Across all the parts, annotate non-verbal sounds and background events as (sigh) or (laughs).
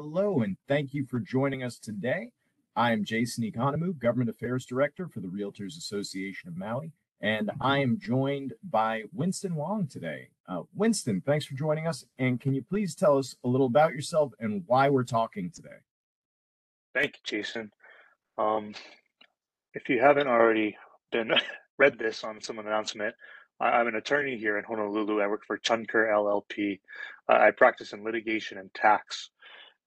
Hello, and thank you for joining us today. I am Jason Economou, Government Affairs Director for the Realtors Association of Maui, and I am joined by Winston Wong today. Uh, Winston, thanks for joining us, and can you please tell us a little about yourself and why we're talking today? Thank you, Jason. Um, if you haven't already been (laughs) read this on some announcement, I, am an attorney here in Honolulu. I work for Chun Kerr LLP. Uh, I practice in litigation and tax.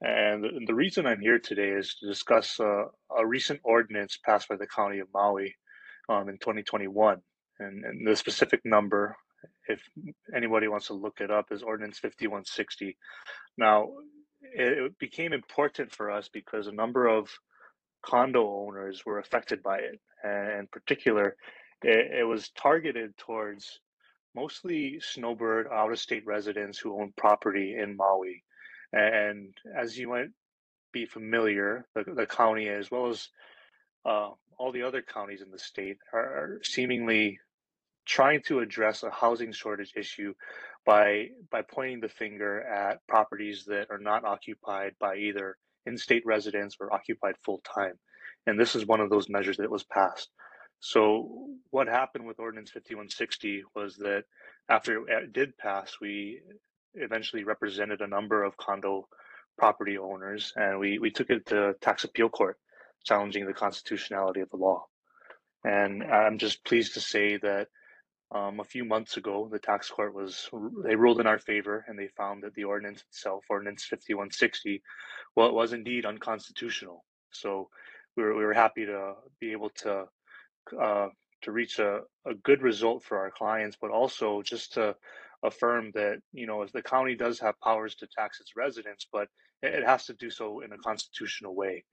And the, reason I'm here today is to discuss uh, a recent ordinance passed by the County of Maui um, in 2021. And, and, the specific number, if anybody wants to look it up, is Ordinance 5160. Now, it, it became important for us because a number of condo owners were affected by it. And in particular, it, it was targeted towards mostly snowbird out of state residents who own property in Maui. And as you might be familiar, the, the county, as well as uh, all the other counties in the state, are, seemingly trying to address a housing shortage issue by by pointing the finger at properties that are not occupied by either in-state residents or occupied full time. And this is one of those measures that was passed. So what happened with Ordinance 5160 was that after it did pass, we eventually represented a number of condo property owners, and we, we took it to tax appeal court, challenging the constitutionality of the law. And I'm just pleased to say that um, a few months ago, the tax court was they ruled in our favor, and they found that the ordinance itself, Ordinance 5160, well, it was indeed unconstitutional. So we were, we were happy to be able to uh, to reach a, a good result for our clients, but also just to affirm that you know if the county does have powers to tax its residents, but it has to do so in a constitutional way,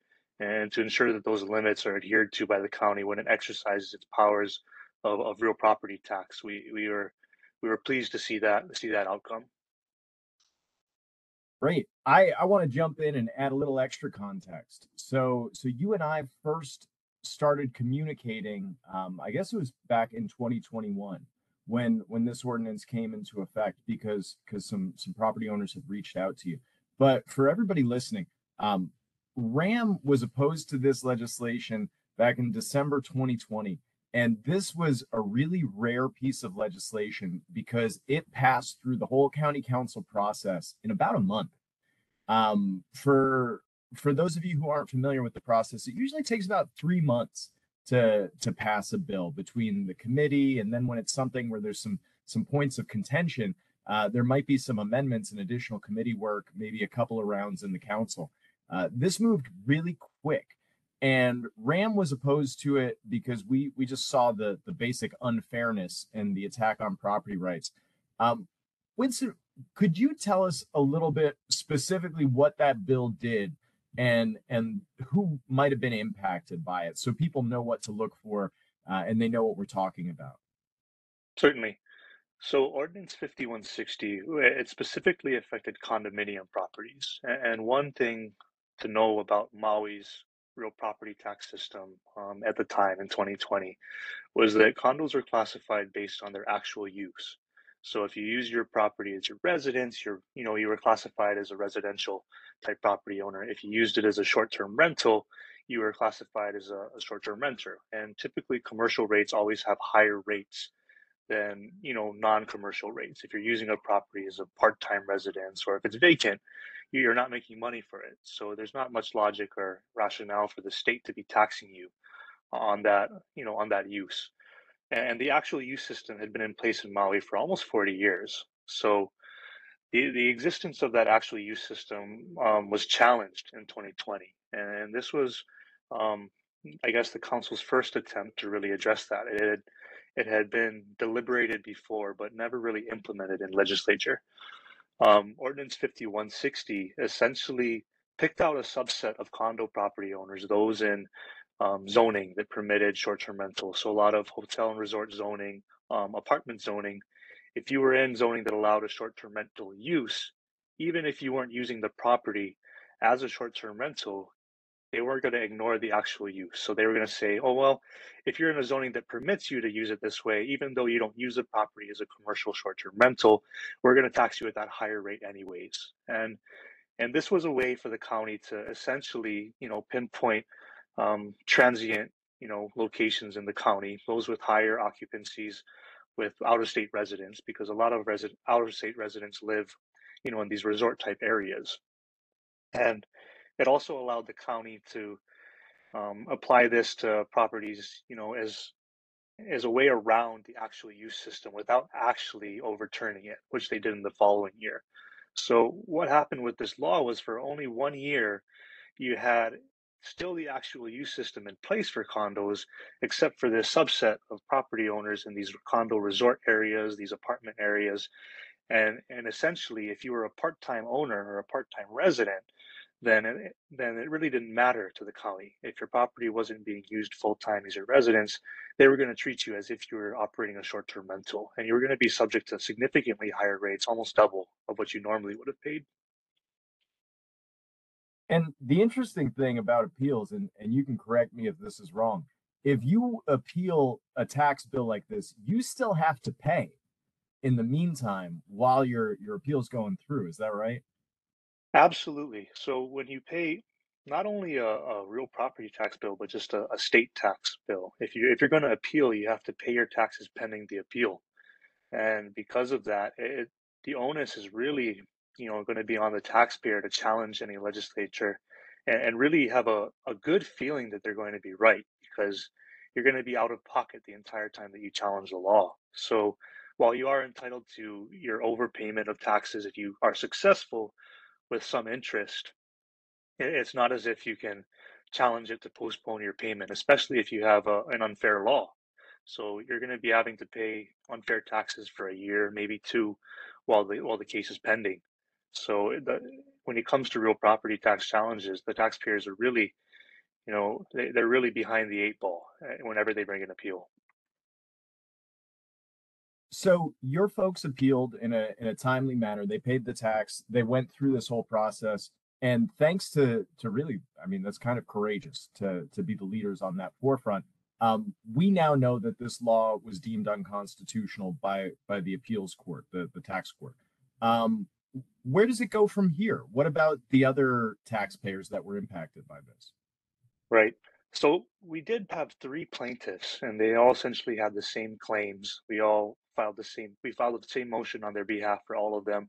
and to ensure that those limits are adhered to by the county when it exercises its powers of, of real property tax. We we were we were pleased to see that see that outcome. Great. I, I want to jump in and add a little extra context. So so you and I first started communicating. Um, I guess it was back in 2021 when when this ordinance came into effect because because some some property owners have reached out to you. But for everybody listening, um, RAM was opposed to this legislation back in December 2020. And this was a really rare piece of legislation because it passed through the whole county council process in about a month. Um, for for those of you who aren't familiar with the process, it usually takes about three months to to pass a bill between the committee and then when it's something where there's some some points of contention uh, there might be some amendments and additional committee work maybe a couple of rounds in the council. Uh, this moved really quick and RAM was opposed to it because we we just saw the the basic unfairness and the attack on property rights. Um, winston could you tell us a little bit specifically what that bill did and and who might have been impacted by it. So people know what to look for uh, and they know what we're talking about. Certainly. So ordinance 5160 it specifically affected condominium properties and one thing to know about maui's real property tax system um, at the time in 2020 was that condos are classified based on their actual use. So if you use your property as your residence, you're, you know, you were classified as a residential type property owner. If you used it as a short-term rental, you were classified as a, a short-term renter. And typically commercial rates always have higher rates than, you know, non-commercial rates. If you're using a property as a part-time residence or if it's vacant, you're not making money for it. So there's not much logic or rationale for the state to be taxing you on that, you know, on that use and the actual use system had been in place in Maui for almost 40 years. So the, the existence of that actual use system um, was challenged in 2020. And this was, um, I guess, the council's first attempt to really address that. It had, it had been deliberated before, but never really implemented in legislature. Um, Ordinance 5160 essentially picked out a subset of condo property owners, those in um, zoning that permitted short-term rentals. So a lot of hotel and resort zoning, um, apartment zoning. If you were in zoning that allowed a short-term rental use, even if you weren't using the property as a short-term rental, they weren't going to ignore the actual use. So they were going to say, oh, well, if you're in a zoning that permits you to use it this way, even though you don't use the property as a commercial short term rental, we're going to tax you at that higher rate anyways. And And this was a way for the county to essentially, you know, pinpoint um, transient, you know, locations in the county, those with higher occupancies, with out of state residents, because a lot of resident out of state residents live, you know, in these resort type areas. And it also allowed the county to um, apply this to properties, you know, as as a way around the actual use system without actually overturning it, which they did in the following year. So what happened with this law was for only one year, you had still the actual use system in place for condos, except for this subset of property owners in these condo resort areas, these apartment areas. And, and essentially, if you were a part time owner or a part time resident, then it, then it really didn't matter to the county. If your property wasn't being used full time as your residence, they were going to treat you as if you were operating a short term rental, and you were going to be subject to significantly higher rates, almost double of what you normally would have paid. And the interesting thing about appeals, and, and you can correct me if this is wrong, if you appeal a tax bill like this, you still have to pay in the meantime while your your appeal's going through. Is that right? Absolutely. So when you pay not only a, a real property tax bill, but just a, a state tax bill, if you if you're going to appeal, you have to pay your taxes pending the appeal, and because of that, it, the onus is really you know going to be on the taxpayer to challenge any legislature, and, and really have a, a good feeling that they're going to be right because you're going to be out of pocket the entire time that you challenge the law. So while you are entitled to your overpayment of taxes if you are successful with some interest, it's not as if you can challenge it to postpone your payment, especially if you have a, an unfair law. So you're going to be having to pay unfair taxes for a year, maybe two, while the while the case is pending. So the, when it comes to real property tax challenges, the taxpayers are really, you know, they, they're really behind the eight ball eh, whenever they bring an appeal. So your folks appealed in a in a timely manner. They paid the tax. They went through this whole process, and thanks to to really, I mean, that's kind of courageous to to be the leaders on that forefront. Um, we now know that this law was deemed unconstitutional by by the appeals court, the the tax court. Um, where does it go from here? What about the other taxpayers that were impacted by this? Right. So we did have three plaintiffs, and they all essentially had the same claims. We all filed the same. We filed the same motion on their behalf for all of them,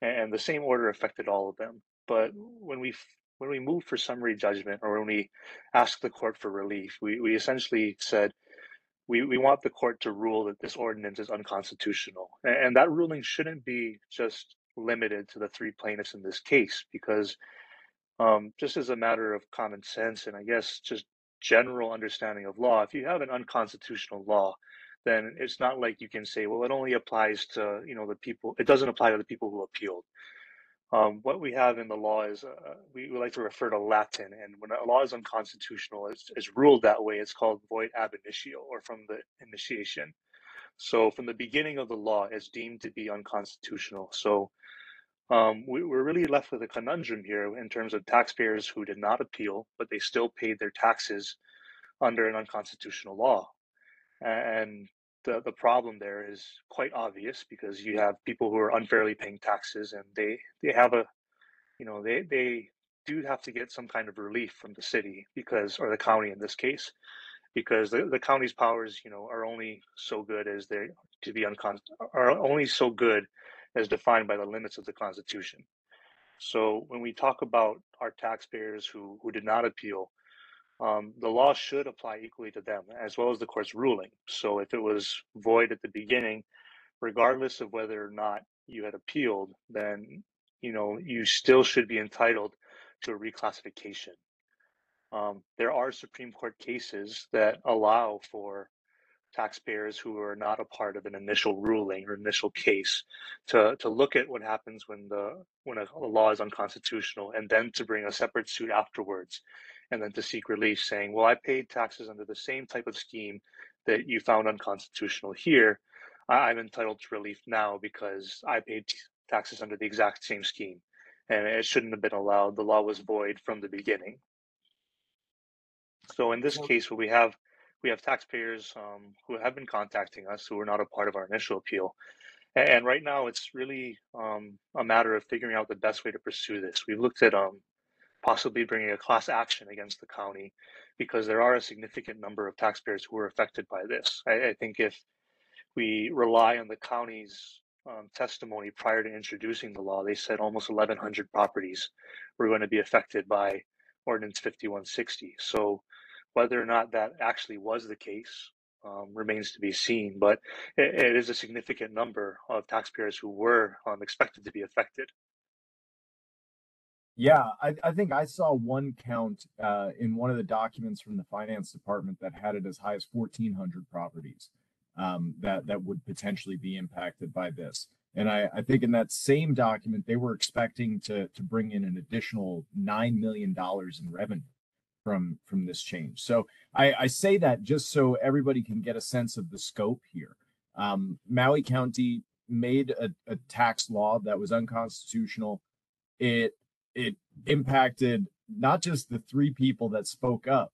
and the same order affected all of them. But when we when we moved for summary judgment, or when we asked the court for relief, we we essentially said we, we want the court to rule that this ordinance is unconstitutional. And that ruling shouldn't be just limited to the three plaintiffs in this case, because um, just as a matter of common sense and I guess just general understanding of law, if you have an unconstitutional law, then it's not like you can say, well, it only applies to you know the people. It doesn't apply to the people who appealed. Um, what we have in the law is uh, we, we, like to refer to Latin, and when a law is unconstitutional, it's, it's ruled that way. It's called void ab initio, or from the initiation. So from the beginning of the law, it's deemed to be unconstitutional. So um, we, we're really left with a conundrum here in terms of taxpayers who did not appeal, but they still paid their taxes under an unconstitutional law. And the, the problem there is quite obvious because you have people who are unfairly paying taxes and they, they have a, you know, they, they do have to get some kind of relief from the city because, or the county in this case, because the, the county's powers, you know, are only so good as they to be uncon are only so good as defined by the limits of the Constitution. So when we talk about our taxpayers who, who did not appeal, um, the law should apply equally to them as well as the court's ruling. So if it was void at the beginning, regardless of whether or not you had appealed, then you know you still should be entitled to a reclassification. Um, there are Supreme Court cases that allow for taxpayers who are not a part of an initial ruling or initial case to, to look at what happens when the when a, a law is unconstitutional and then to bring a separate suit afterwards and then to seek relief saying well i paid taxes under the same type of scheme that you found unconstitutional here. I'm entitled to relief now because i paid taxes under the exact same scheme. And it shouldn't have been allowed. The law was void from the beginning so in this case what we have we have taxpayers um, who have been contacting us who are not a part of our initial appeal. And right now, it's really um, a matter of figuring out the best way to pursue this. We've looked at um, possibly bringing a class action against the county because there are a significant number of taxpayers who are affected by this. I, I think if we rely on the county's um, testimony prior to introducing the law, they said almost 1,100 properties were going to be affected by Ordinance 5160. So whether or not that actually was the case um, remains to be seen, but it, it is a significant number of taxpayers who were um, expected to be affected. Yeah, I, I think I saw one count uh, in one of the documents from the finance department that had it as high as 1,400 properties um, that that would potentially be impacted by this. And I, I think in that same document, they were expecting to to bring in an additional nine million dollars in revenue from from this change. So I, I say that just so everybody can get a sense of the scope here. Um, Maui County made a, a tax law that was unconstitutional. It it impacted not just the three people that spoke up,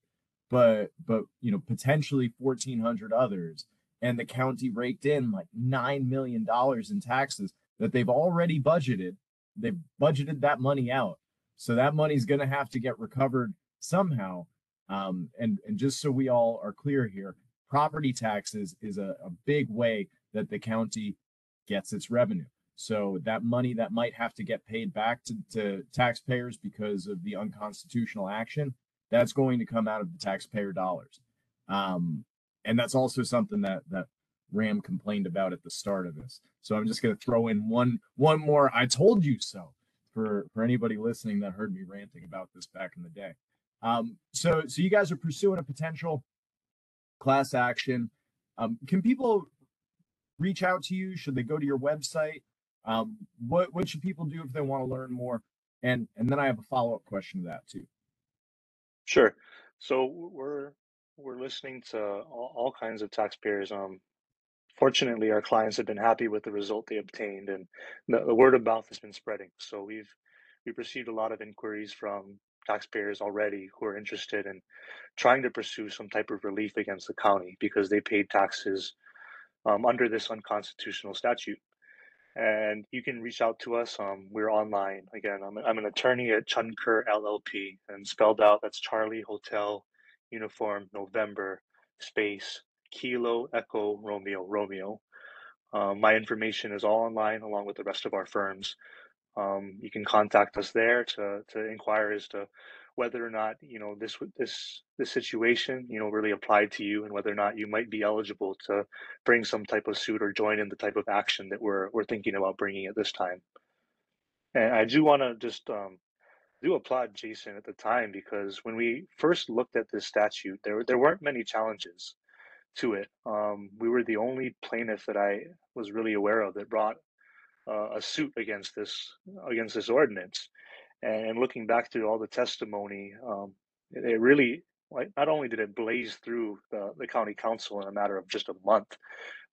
but but you know potentially 1,400 others. And the county raked in like nine million dollars in taxes that they've already budgeted. They've budgeted that money out, so that money's going to have to get recovered somehow. Um, and and just so we all are clear here, property taxes is a, a big way that the county gets its revenue. So that money that might have to get paid back to, to taxpayers because of the unconstitutional action, that's going to come out of the taxpayer dollars. Um, and that's also something that that RAM complained about at the start of this. So I'm just going to throw in one one more I told you so for for anybody listening that heard me ranting about this back in the day. Um, so, so you guys are pursuing a potential class action. Um, can people reach out to you? Should they go to your website? Um, what what should people do if they want to learn more? And and then I have a follow up question to that too. Sure. So we're we're listening to all, all kinds of taxpayers. Um, fortunately, our clients have been happy with the result they obtained, and the, the word of mouth has been spreading. So we've we've received a lot of inquiries from taxpayers already who are interested in trying to pursue some type of relief against the county because they paid taxes um, under this unconstitutional statute. And you can reach out to us. Um, we're online. Again, I'm, I'm an attorney at Chun Kerr LLP, and spelled out that's Charlie Hotel Uniform November space Kilo Echo Romeo Romeo. Um, my information is all online along with the rest of our firms um, you can contact us there to to inquire as to whether or not you know this this this situation you know really applied to you and whether or not you might be eligible to bring some type of suit or join in the type of action that we're we're thinking about bringing at this time. And I do want to just um, do applaud Jason at the time because when we first looked at this statute, there there weren't many challenges to it. Um, we were the only plaintiff that I was really aware of that brought uh, a suit against this against this ordinance. And looking back to all the testimony, um, it, it really not only did it blaze through the, the county council in a matter of just a month,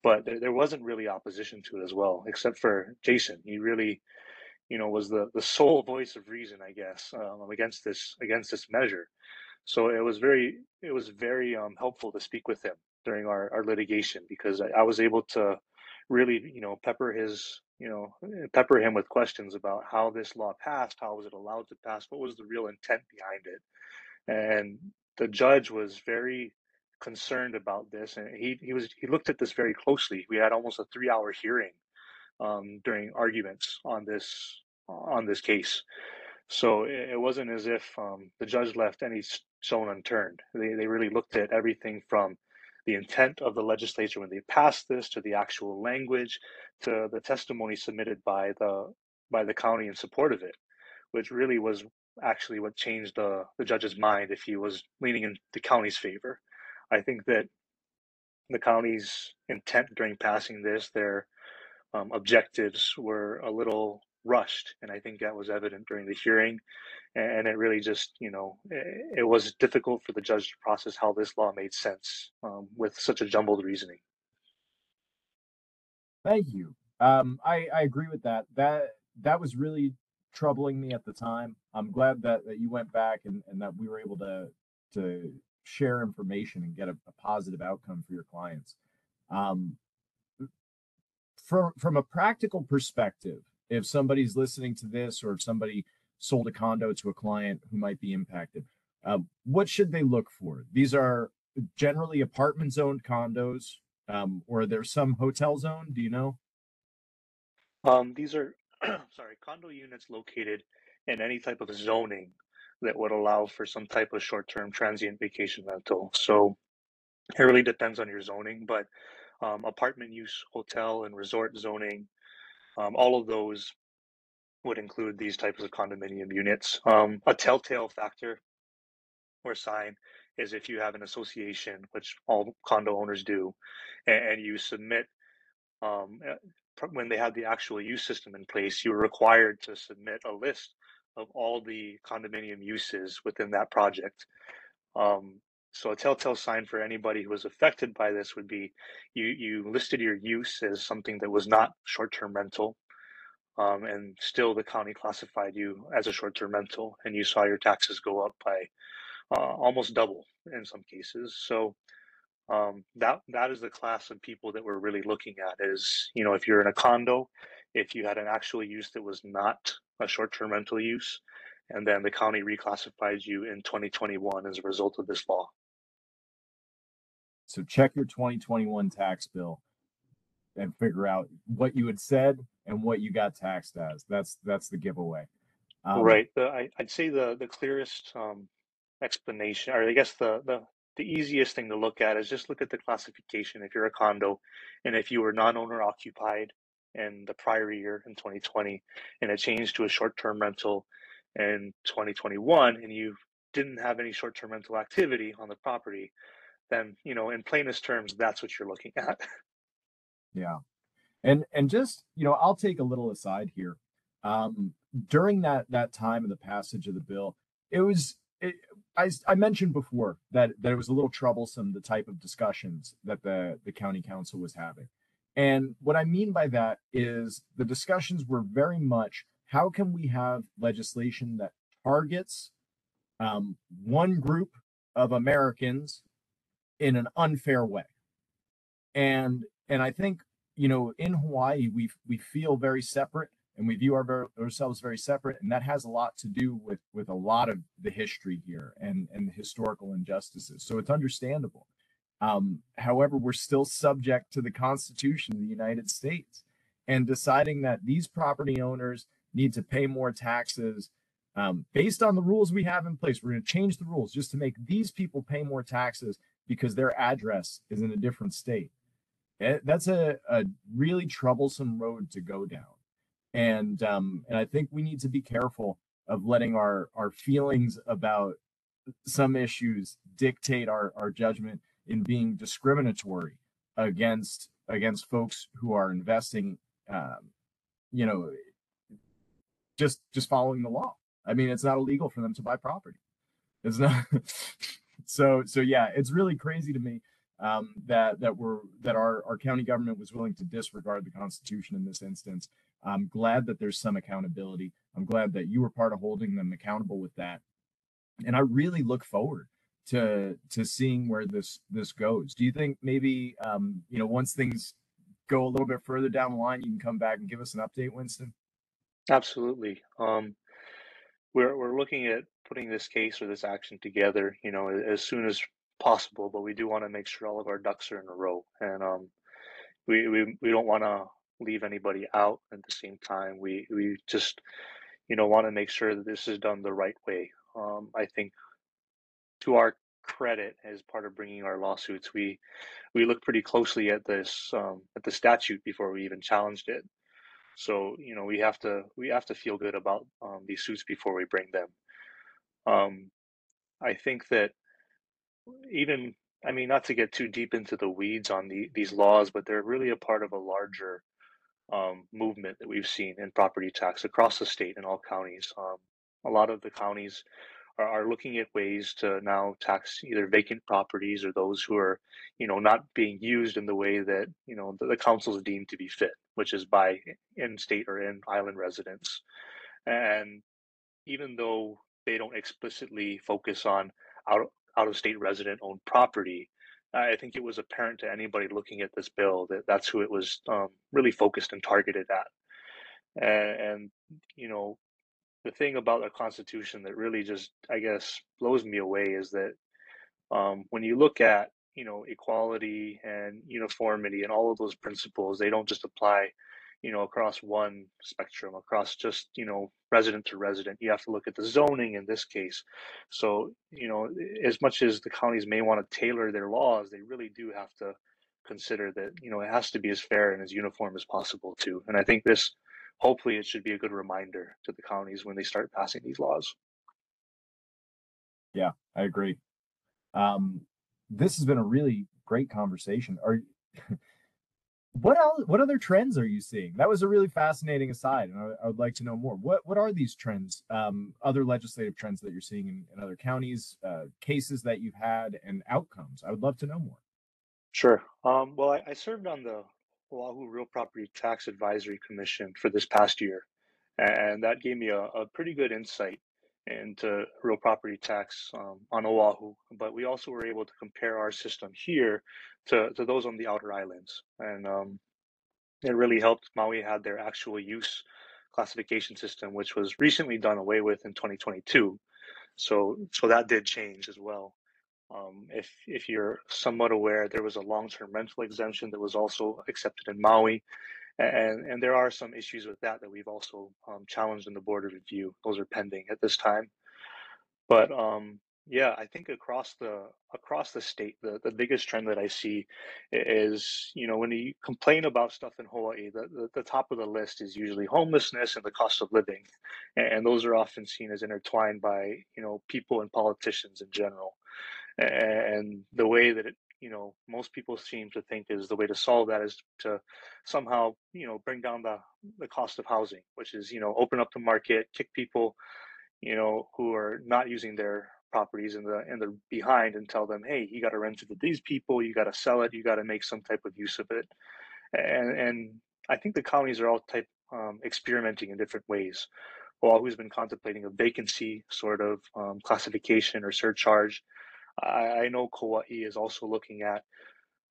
but there, there wasn't really opposition to it as well, except for Jason. He really, you know, was the the sole voice of reason, I guess, um, against this against this measure. So it was very it was very um, helpful to speak with him during our, our litigation because I, I was able to really you know pepper his you know, eh, pepper him with questions about how this law passed, how was it allowed to pass, what was the real intent behind it. And the judge was very concerned about this, and he he was he looked at this very closely. We had almost a three hour hearing um, during arguments on this on this case. So it, it wasn't as if um, the judge left any stone unturned. They they really looked at everything from the intent of the legislature when they passed this to the actual language to the testimony submitted by the by the county in support of it which really was actually what changed the, the judge's mind if he was leaning in the county's favor. I think that the county's intent during passing this their um, objectives were a little rushed and i think that was evident during the hearing and it really just you know it, was difficult for the judge to process how this law made sense um, with such a jumbled reasoning. Thank you. Um, I, I agree with that. That that was really troubling me at the time. I'm glad that, that you went back and, and that we were able to to share information and get a, a positive outcome for your clients. Um, from from a practical perspective, if somebody's listening to this, or if somebody sold a condo to a client who might be impacted, uh, what should they look for? These are generally apartment zoned condos, um, or there's some hotel zone. Do you know? Um, these are (clears throat) sorry condo units located in any type of zoning that would allow for some type of short-term transient vacation rental. So it really depends on your zoning, but um, apartment use, hotel, and resort zoning, um, all of those would include these types of condominium units. Um, a telltale factor or sign is if you have an association, which all condo owners do, and, and you submit um, eh, when they have the actual use system in place, you're required to submit a list of all the condominium uses within that project. Um, so a telltale sign for anybody who was affected by this would be you you listed your use as something that was not short-term rental, um, and still the county classified you as a short-term rental, and you saw your taxes go up by uh, almost double in some cases. So um, that that is the class of people that we're really looking at. Is you know if you're in a condo, if you had an actual use that was not a short-term rental use, and then the county reclassifies you in 2021 as a result of this law. So check your 2021 tax bill and figure out what you had said and what you got taxed as. That's that's the giveaway. Um, right. The, I, would say the the clearest um, explanation, or I guess the, the the easiest thing to look at is just look at the classification. If you're a condo, and if you were non-owner occupied in the prior year in 2020, and it changed to a short-term rental in 2021, and you didn't have any short-term rental activity on the property, then you know, in plainest terms, that's what you're looking (laughs) at. Yeah, and and just you know, I'll take a little aside here. Um, during that that time of the passage of the bill, it was it, I, I mentioned before that that it was a little troublesome the type of discussions that the the county council was having. And what I mean by that is the discussions were very much how can we have legislation that targets um, one group of Americans in an unfair way. And and I think you know in Hawaii we we feel very separate and we view our, ourselves very separate and that has a lot to do with with a lot of the history here and and the historical injustices. So it's understandable. Um, however we're still subject to the constitution of the united states and deciding that these property owners need to pay more taxes um, based on the rules we have in place. We're going to change the rules just to make these people pay more taxes because their address is in a different state. Eh, that's a, a really troublesome road to go down. And um, and I think we need to be careful of letting our our feelings about some issues dictate our our judgment in being discriminatory against against folks who are investing um, you know just just following the law. I mean it's not illegal for them to buy property. It's not (laughs) so so yeah it's really crazy to me um, that that we're that our our county government was willing to disregard the constitution in this instance I'm glad that there's some accountability. I'm glad that you were part of holding them accountable with that. And I really look forward to to seeing where this this goes. Do you think maybe um, you know once things go a little bit further down the line, you can come back and give us an update, Winston? Absolutely. Um, we're we're looking at putting this case or this action together, you know, as soon as possible. But we do want to make sure all of our ducks are in a row, and um, we we we don't want to leave anybody out at the same time. We we just you know want to make sure that this is done the right way. Um, I think to our credit as part of bringing our lawsuits, we we look pretty closely at this um, at the statute before we even challenged it. So you know we have to we have to feel good about um, these suits before we bring them. Um, I think that even I mean not to get too deep into the weeds on the, these laws, but they're really a part of a larger um, movement that we've seen in property tax across the state in all counties. Um, a lot of the counties are, are, looking at ways to now tax either vacant properties or those who are, you know, not being used in the way that you know the, the councils deem to be fit, which is by in-state or in island residents. And even though they don't explicitly focus on out out of state resident owned property, I think it was apparent to anybody looking at this bill that that's who it was um, really focused and targeted at. And, and you know, the thing about the Constitution that really just, I guess, blows me away is that um, when you look at you know equality and uniformity and all of those principles, they don't just apply you know across one spectrum across just you know resident to resident you have to look at the zoning in this case. So you know as much as the counties may want to tailor their laws they really do have to consider that you know it has to be as fair and as uniform as possible too. And i think this hopefully it should be a good reminder to the counties when they start passing these laws. Yeah i agree. Um this has been a really great conversation. Are (laughs) what else, what other trends are you seeing? That was a really fascinating aside, and I, I would like to know more. What what are these trends? Um, other legislative trends that you're seeing in, in other counties, uh, cases that you've had, and outcomes. I would love to know more. Sure. Um, well, I, I served on the Oahu Real Property Tax Advisory Commission for this past year, and that gave me a, a pretty good insight into real property tax um, on Oahu. But we also were able to compare our system here to, to those on the outer islands. And um, it really helped. Maui had their actual use classification system, which was recently done away with in 2022. So, so that did change as well. Um, if if you're somewhat aware, there was a long-term rental exemption that was also accepted in Maui, and and there are some issues with that that we've also um, challenged in the board of review. Those are pending at this time. But um, yeah, I think across the across the state, the, the biggest trend that I see is, you know, when you complain about stuff in Hawaii, the, the, the top of the list is usually homelessness and the cost of living. And, those are often seen as intertwined by, you know, people and politicians in general. And the way that it, you know, most people seem to think is the way to solve that is to somehow, you know, bring down the, the cost of housing, which is, you know, open up the market, kick people, you know, who are not using their properties in the in the behind and tell them, hey, you got to rent it to these people, you got to sell it, you got to make some type of use of it, and and I think the counties are all type um, experimenting in different ways. Oahu's been contemplating a vacancy sort of um, classification or surcharge. I, I, know Kauai is also looking at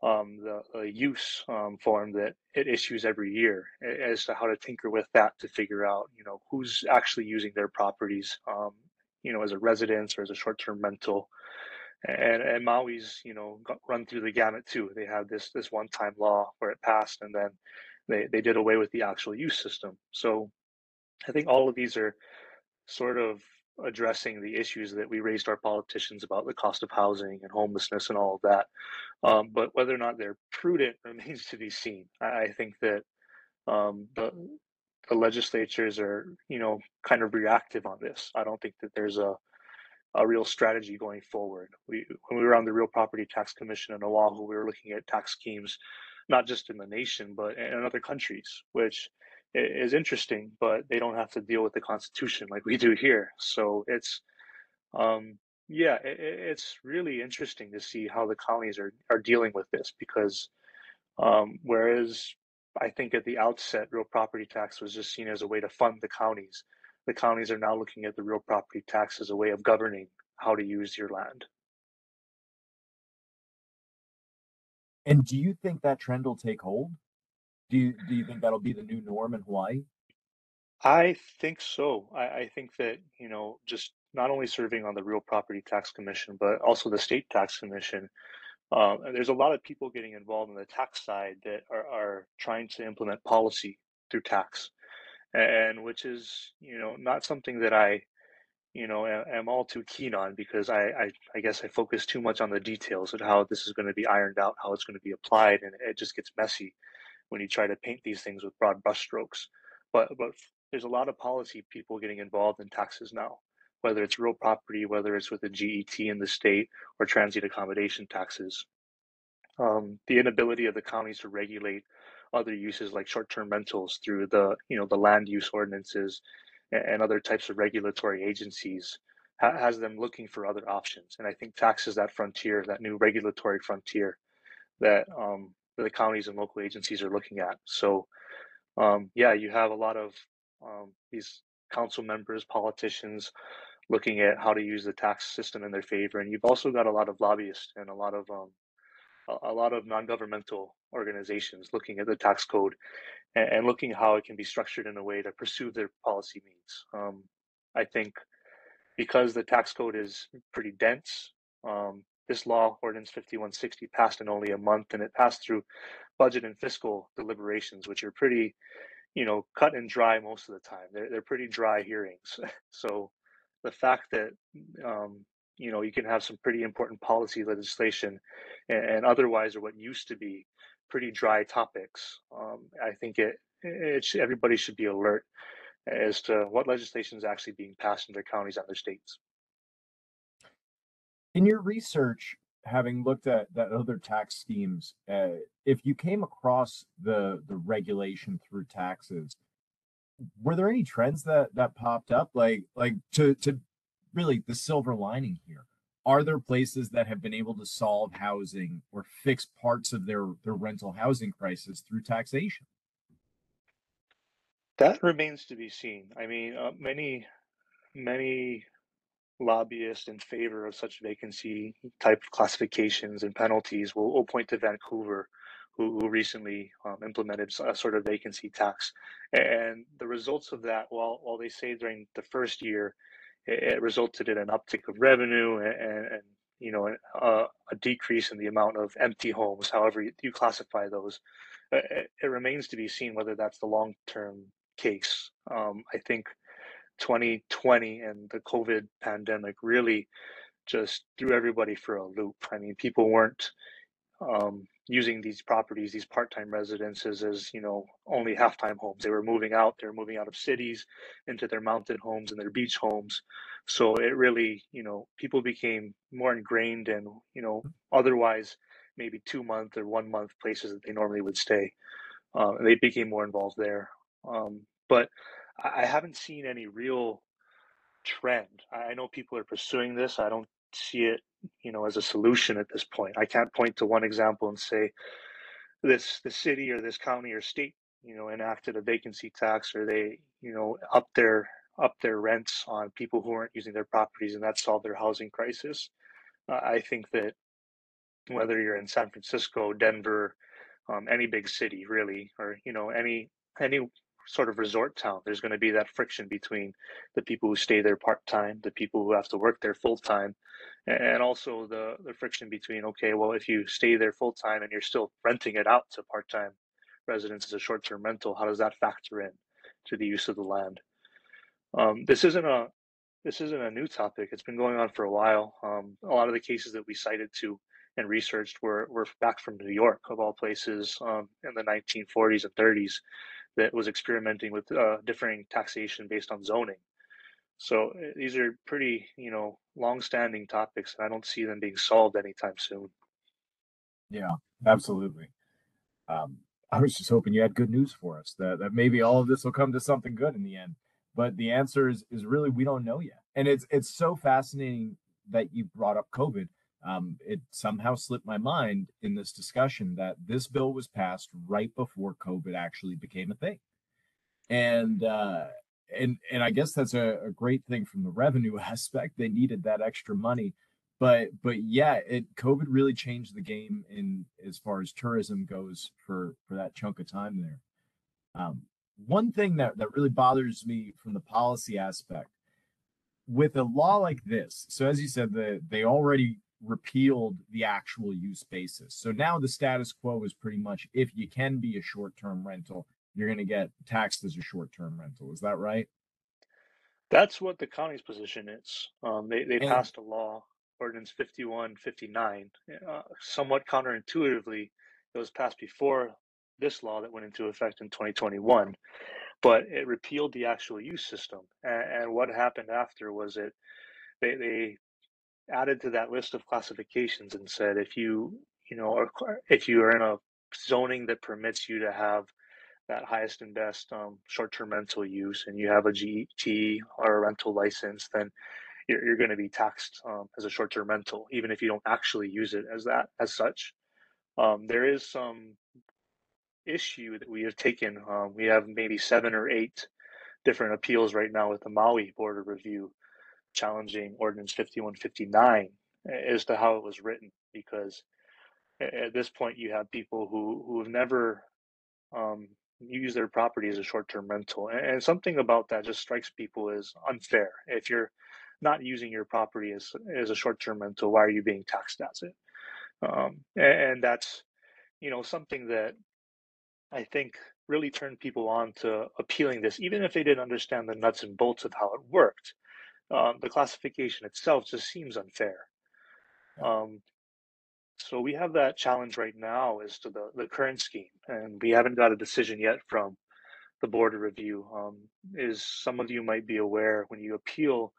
um, the use um, form that it issues every year as to how to tinker with that to figure out, you know, who's actually using their properties um, you know, as a residence or as a short-term rental. And and Maui's, you know, run through the gamut too. They had this this one-time law where it passed, and then they they did away with the actual use system. So I think all of these are sort of addressing the issues that we raised our politicians about the cost of housing and homelessness and all of that. Um, but whether or not they're prudent (laughs) remains to be seen. I, I think that um, the the legislatures are, you know, kind of reactive on this. I don't think that there's a a real strategy going forward. We when we were on the Real Property Tax Commission in Oahu, we were looking at tax schemes, not just in the nation but in other countries, which is interesting. But they don't have to deal with the Constitution like we do here. So it's, um, yeah, it, it's really interesting to see how the colonies are are dealing with this because um, whereas I think at the outset, real property tax was just seen as a way to fund the counties. The counties are now looking at the real property tax as a way of governing how to use your land. And do you think that trend will take hold? Do you do you think that'll be the new norm in Hawaii? I think so. I, I think that, you know, just not only serving on the Real Property Tax Commission, but also the State Tax Commission, um, there's a lot of people getting involved in the tax side that are, are trying to implement policy through tax, and which is you know not something that I you know am, am all too keen on because I, I, I guess I focus too much on the details of how this is going to be ironed out, how it's going to be applied, and it just gets messy when you try to paint these things with broad brushstrokes. But but there's a lot of policy people getting involved in taxes now whether it's real property, whether it's with the GET in the state or transient accommodation taxes. Um, the inability of the counties to regulate other uses like short-term rentals through the you know the land use ordinances and, and other types of regulatory agencies ha- has them looking for other options. And I think tax is that frontier, that new regulatory frontier that um, the counties and local agencies are looking at. So um, yeah, you have a lot of um, these council members, politicians looking at how to use the tax system in their favor. And you've also got a lot of lobbyists and a lot of um, a, lot of non-governmental organizations looking at the tax code and, and, looking how it can be structured in a way to pursue their policy needs. Um, I think because the tax code is pretty dense, um, this law, Ordinance 5160, passed in only a month, and it passed through budget and fiscal deliberations, which are pretty, you know, cut and dry most of the time. They're they're pretty dry hearings. (laughs) so the fact that um, you know you can have some pretty important policy legislation and, and otherwise are what used to be pretty dry topics um, i think it, it should, everybody should be alert as to what legislation is actually being passed in their counties and their states in your research having looked at that other tax schemes uh, if you came across the the regulation through taxes were there any trends that that popped up? Like like to to really the silver lining here are there places that have been able to solve housing or fix parts of their their rental housing crisis through taxation? That remains to be seen. I mean uh, many many lobbyists in favor of such vacancy type classifications and penalties will, will point to vancouver who, who recently um, implemented a sort of vacancy tax. And the results of that while while they say during the first year it, it resulted in an uptick of revenue and, and you know a, a, decrease in the amount of empty homes however you, you classify those. It, it, remains to be seen whether that's the long-term case. Um, i think 2020 and the covid pandemic really just threw everybody for a loop i mean people weren't um, using these properties, these part-time residences as, you know, only half-time homes. They were moving out, they were moving out of cities into their mountain homes and their beach homes. So it really, you know, people became more ingrained in, you know, otherwise maybe two month or one month places that they normally would stay. Um, and they became more involved there. Um, but I, haven't seen any real trend. I know people are pursuing this. I don't see it you know as a solution at this point i can't point to one example and say this the city or this county or state you know enacted a vacancy tax or they you know up their up their rents on people who aren't using their properties and that solved their housing crisis uh, i think that whether you're in san francisco denver um, any big city really or you know any any sort of resort town, there's going to be that friction between the people who stay there part time, the people who have to work there full time, and also the the friction between okay, well, if you stay there full time and you're still renting it out to part time residents as a short term rental, how does that factor in to the use of the land? Um, this isn't a this isn't a new topic. It's been going on for a while. Um, a lot of the cases that we cited to and researched were, were back from New York, of all places, um, in the 1940s and 30s that was experimenting with uh, differing taxation based on zoning. So uh, these are pretty, you know, long-standing topics, and I don't see them being solved anytime soon. Yeah, absolutely. Um, I was just hoping you had good news for us that that maybe all of this will come to something good in the end. But the answer is is really we don't know yet, and it's it's so fascinating that you brought up COVID um, it somehow slipped my mind in this discussion that this bill was passed right before COVID actually became a thing, and uh, and and I guess that's a, a great thing from the revenue (laughs) aspect. They needed that extra money, but but yeah, it COVID really changed the game in as far as tourism goes for for that chunk of time there. Um, one thing that that really bothers me from the policy aspect with a law like this so as you said the, they already repealed the actual use basis. So now the status quo is pretty much if you can be a short term rental, you're going to get taxed as a short term rental. Is that right? That's what the county's position is. Um, they they and, passed a law, Ordinance 5159, uh, somewhat counterintuitively. It was passed before this law that went into effect in 2021, but it repealed the actual use system. And, and what happened after was it they, they added to that list of classifications and said if you you know or if you are in a zoning that permits you to have that highest and best um, short-term rental use and you have a GT or a rental license, then you're, you're going to be taxed um, as a short-term rental, even if you don't actually use it as that as such. Um, there is some issue that we have taken. Um, we have maybe seven or eight different appeals right now with the Maui Board of Review challenging Ordinance 5159 as to how it was written because at this point, you have people who who have never um, used their property as a short-term rental, and, something about that just strikes people as unfair. If you're not using your property as as a short-term rental, why are you being taxed as it? Um, and that's you know something that I think really turned people on to appealing this, even if they didn't understand the nuts and bolts of how it worked. Um, the classification itself just seems unfair. Um, so we have that challenge right now as to the, the current scheme, and we haven't got a decision yet from the board of review. Um, is some of you might be aware when you appeal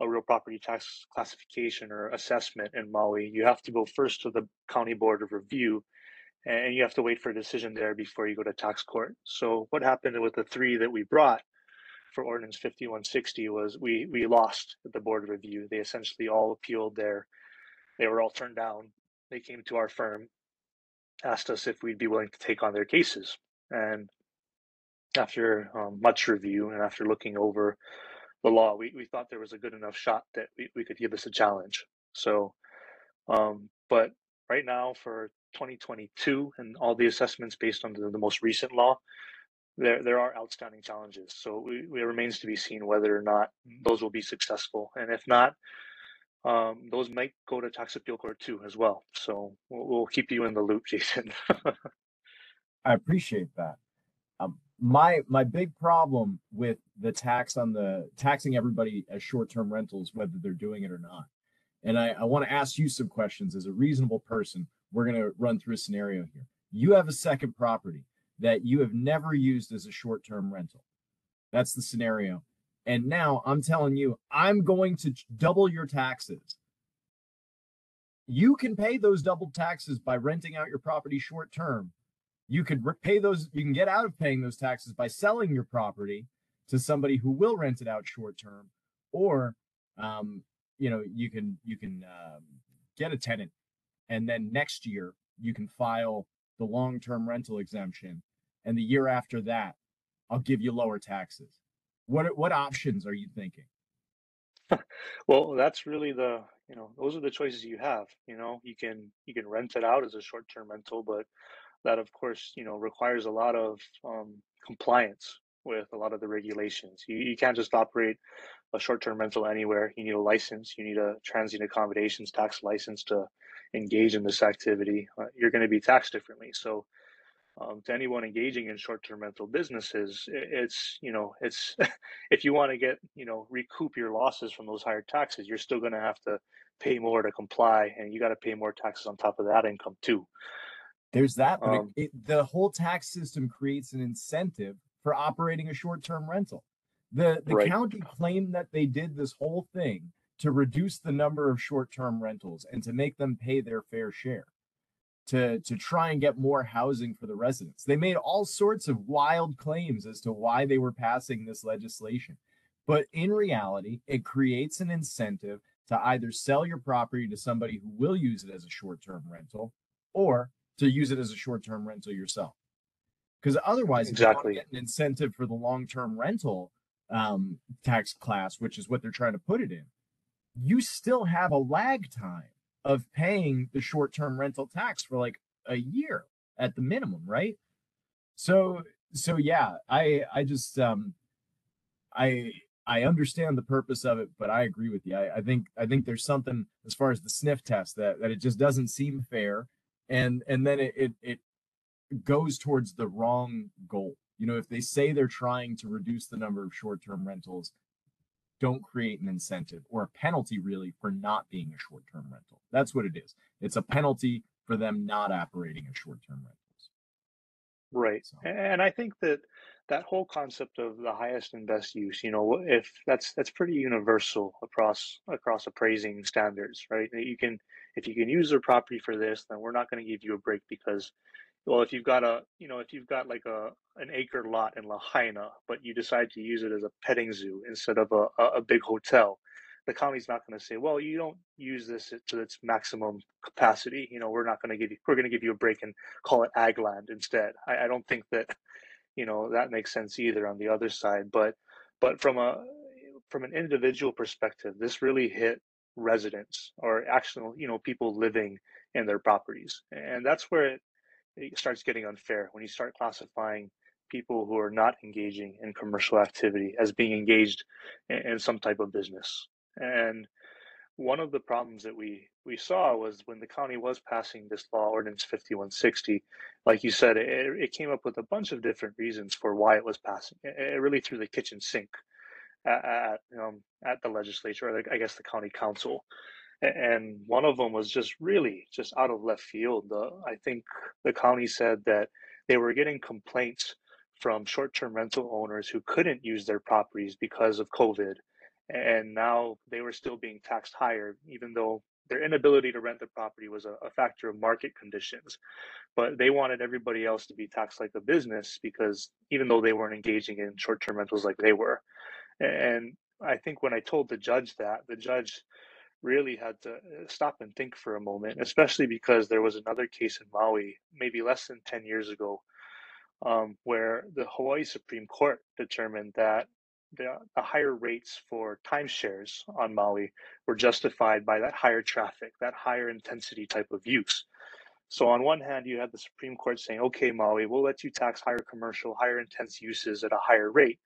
a real property tax classification or assessment in Maui, you have to go first to the county board of review and you have to wait for a decision there before you go to tax court. So what happened with the three that we brought for ordinance 5160 was we we lost at the board review. They essentially all appealed their they were all turned down. They came to our firm, asked us if we'd be willing to take on their cases. And after um, much review and after looking over the law, we, we thought there was a good enough shot that we, we could give this a challenge. So, um, but right now for 2022 and all the assessments based on the, the most recent law, there there are outstanding challenges. So we, it remains to be seen whether or not those will be successful, and if not, um, those might go to tax appeal court too as well. So we'll, we'll keep you in the loop, (laughs) Jason. I appreciate that. Um, my my big problem with the tax on the taxing everybody as short term rentals, whether they're doing it or not, and I, I want to ask you some questions as a reasonable person. We're going to run through a scenario here. You have a second property that you have never used as a short term rental. That's the scenario. And now I'm telling you, I'm going to double your taxes. You can pay those double taxes by renting out your property short term. You could pay those, you can get out of paying those taxes by selling your property to somebody who will rent it out short term, or um, you know you can you can um, get a tenant and then next year you can file the long-term rental exemption and the year after that i'll give you lower taxes what what options are you thinking (laughs) well that's really the you know those are the choices you have you know you can you can rent it out as a short-term rental but that of course you know requires a lot of um, compliance with a lot of the regulations you, you can't just operate a short-term rental anywhere. You need a license. You need a transient accommodations tax license to engage in this activity. Uh, you're going to be taxed differently. So, um, to anyone engaging in short-term rental businesses, it's you know it's (laughs) if you want to get you know recoup your losses from those higher taxes, you're still going to have to pay more to comply, and you got to pay more taxes on top of that income too. There's that, but um, it, it, the whole tax system creates an incentive for operating a short-term rental. The the right. county claimed that they did this whole thing to reduce the number of short-term rentals and to make them pay their fair share. To, to try and get more housing for the residents. They made all sorts of wild claims as to why they were passing this legislation. But in reality, it creates an incentive to either sell your property to somebody who will use it as a short term rental or to use it as a short term rental yourself. Because otherwise, exactly. get an incentive for the long term rental, um, tax class, which is what they're trying to put it in, you still have a lag time of paying the short term rental tax for like a year at the minimum, right? So, so yeah, I, I just, um, I, I understand the purpose of it, but I agree with you. I, I think, I think there's something as far as the sniff test that, that it just doesn't seem fair. And, and then it, it, it goes towards the wrong goal you know, if they say they're trying to reduce the number of short term rentals, don't create an incentive or a penalty really for not being a short term rental. That's what it is. It's a penalty for them not operating as short term rentals. Right. So. And I think that that whole concept of the highest and best use, you know, if that's that's pretty universal across across appraising standards, right? You can if you can use their property for this, then we're not going to give you a break because well if you've got a you know if you've got like a an acre lot in lahaina but you decide to use it as a petting zoo instead of a, a, big hotel the county's not going to say well you don't use this to its maximum capacity you know we're not going to give you we're going to give you a break and call it ag land instead I, I don't think that you know that makes sense either on the other side but but from a from an individual perspective this really hit residents or actual, you know, people living in their properties. And that's where it, it starts getting unfair when you start classifying people who are not engaging in commercial activity as being engaged in, some type of business. And one of the problems that we we saw was when the county was passing this law ordinance 5160 like you said it, it came up with a bunch of different reasons for why it was passing it, it really threw the kitchen sink at, at, um, at the legislature or i guess the county council and one of them was just really just out of left field the, i think the county said that they were getting complaints from short-term rental owners who couldn't use their properties because of covid and now they were still being taxed higher, even though their inability to rent the property was a, a, factor of market conditions. But they wanted everybody else to be taxed like a business because even though they weren't engaging in short term rentals like they were. And I think when I told the judge that, the judge really had to uh, stop and think for a moment, especially because there was another case in Maui, maybe less than 10 years ago, um, where the Hawaii Supreme Court determined that the, the higher rates for timeshares on Maui were justified by that higher traffic, that higher intensity type of use. So on one hand, you had the Supreme Court saying, okay, Maui, we'll let you tax higher commercial, higher intense uses at a higher rate.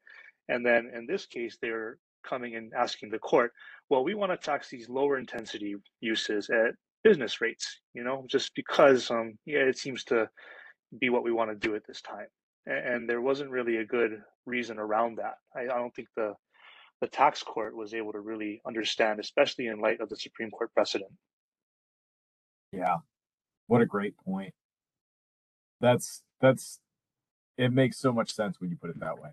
And then in this case, they're coming and asking the court, well, we want to tax these lower intensity uses at business rates, you know, just because um, yeah, it seems to be what we want to do at this time and there wasn't really a good reason around that. I, I don't think the the tax court was able to really understand, especially in light of the Supreme Court precedent. Yeah, what a great point. That's that's it makes so much sense when you put it that way.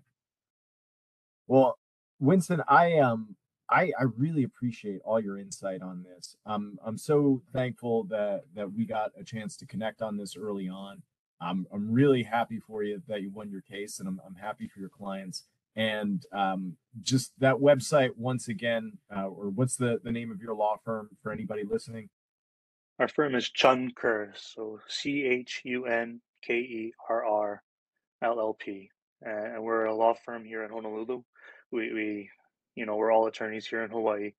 Well, Winston, I um I I really appreciate all your insight on this. Um I'm so thankful that that we got a chance to connect on this early on. I'm I'm really happy for you that you won your case, and I'm I'm happy for your clients. And um, just that website once again, uh, or what's the the name of your law firm for anybody listening? Our firm is Chun Kerr, so C H U N K E R R L L P, and we're a law firm here in Honolulu. We we you know we're all attorneys here in Hawaii,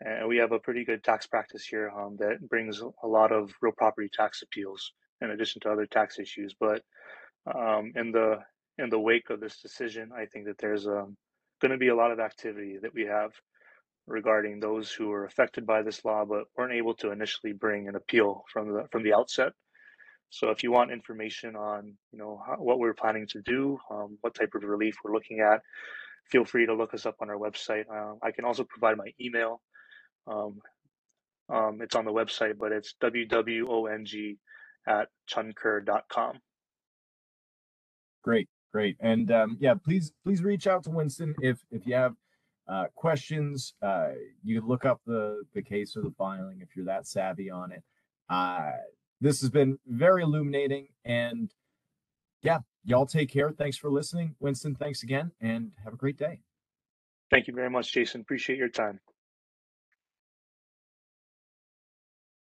and we have a pretty good tax practice here um, that brings a lot of real property tax appeals in addition to other tax issues. But um, in the in the wake of this decision, I think that there's um, going to be a lot of activity that we have regarding those who were affected by this law but weren't able to initially bring an appeal from the from the outset. So if you want information on you know how, what we're planning to do, um, what type of relief we're looking at, feel free to look us up on our website. Uh, I can also provide my email. Um, um, it's on the website, but it's wwong at chunkerr.com. Great, great. And um, yeah, please please reach out to Winston if if you have uh, questions. Uh, you can look up the the case or the filing if you're that savvy on it. This has been very illuminating, and yeah, y'all take care. Thanks for listening, Winston. Thanks again, and have a great day. Thank you very much, Jason. Appreciate your time.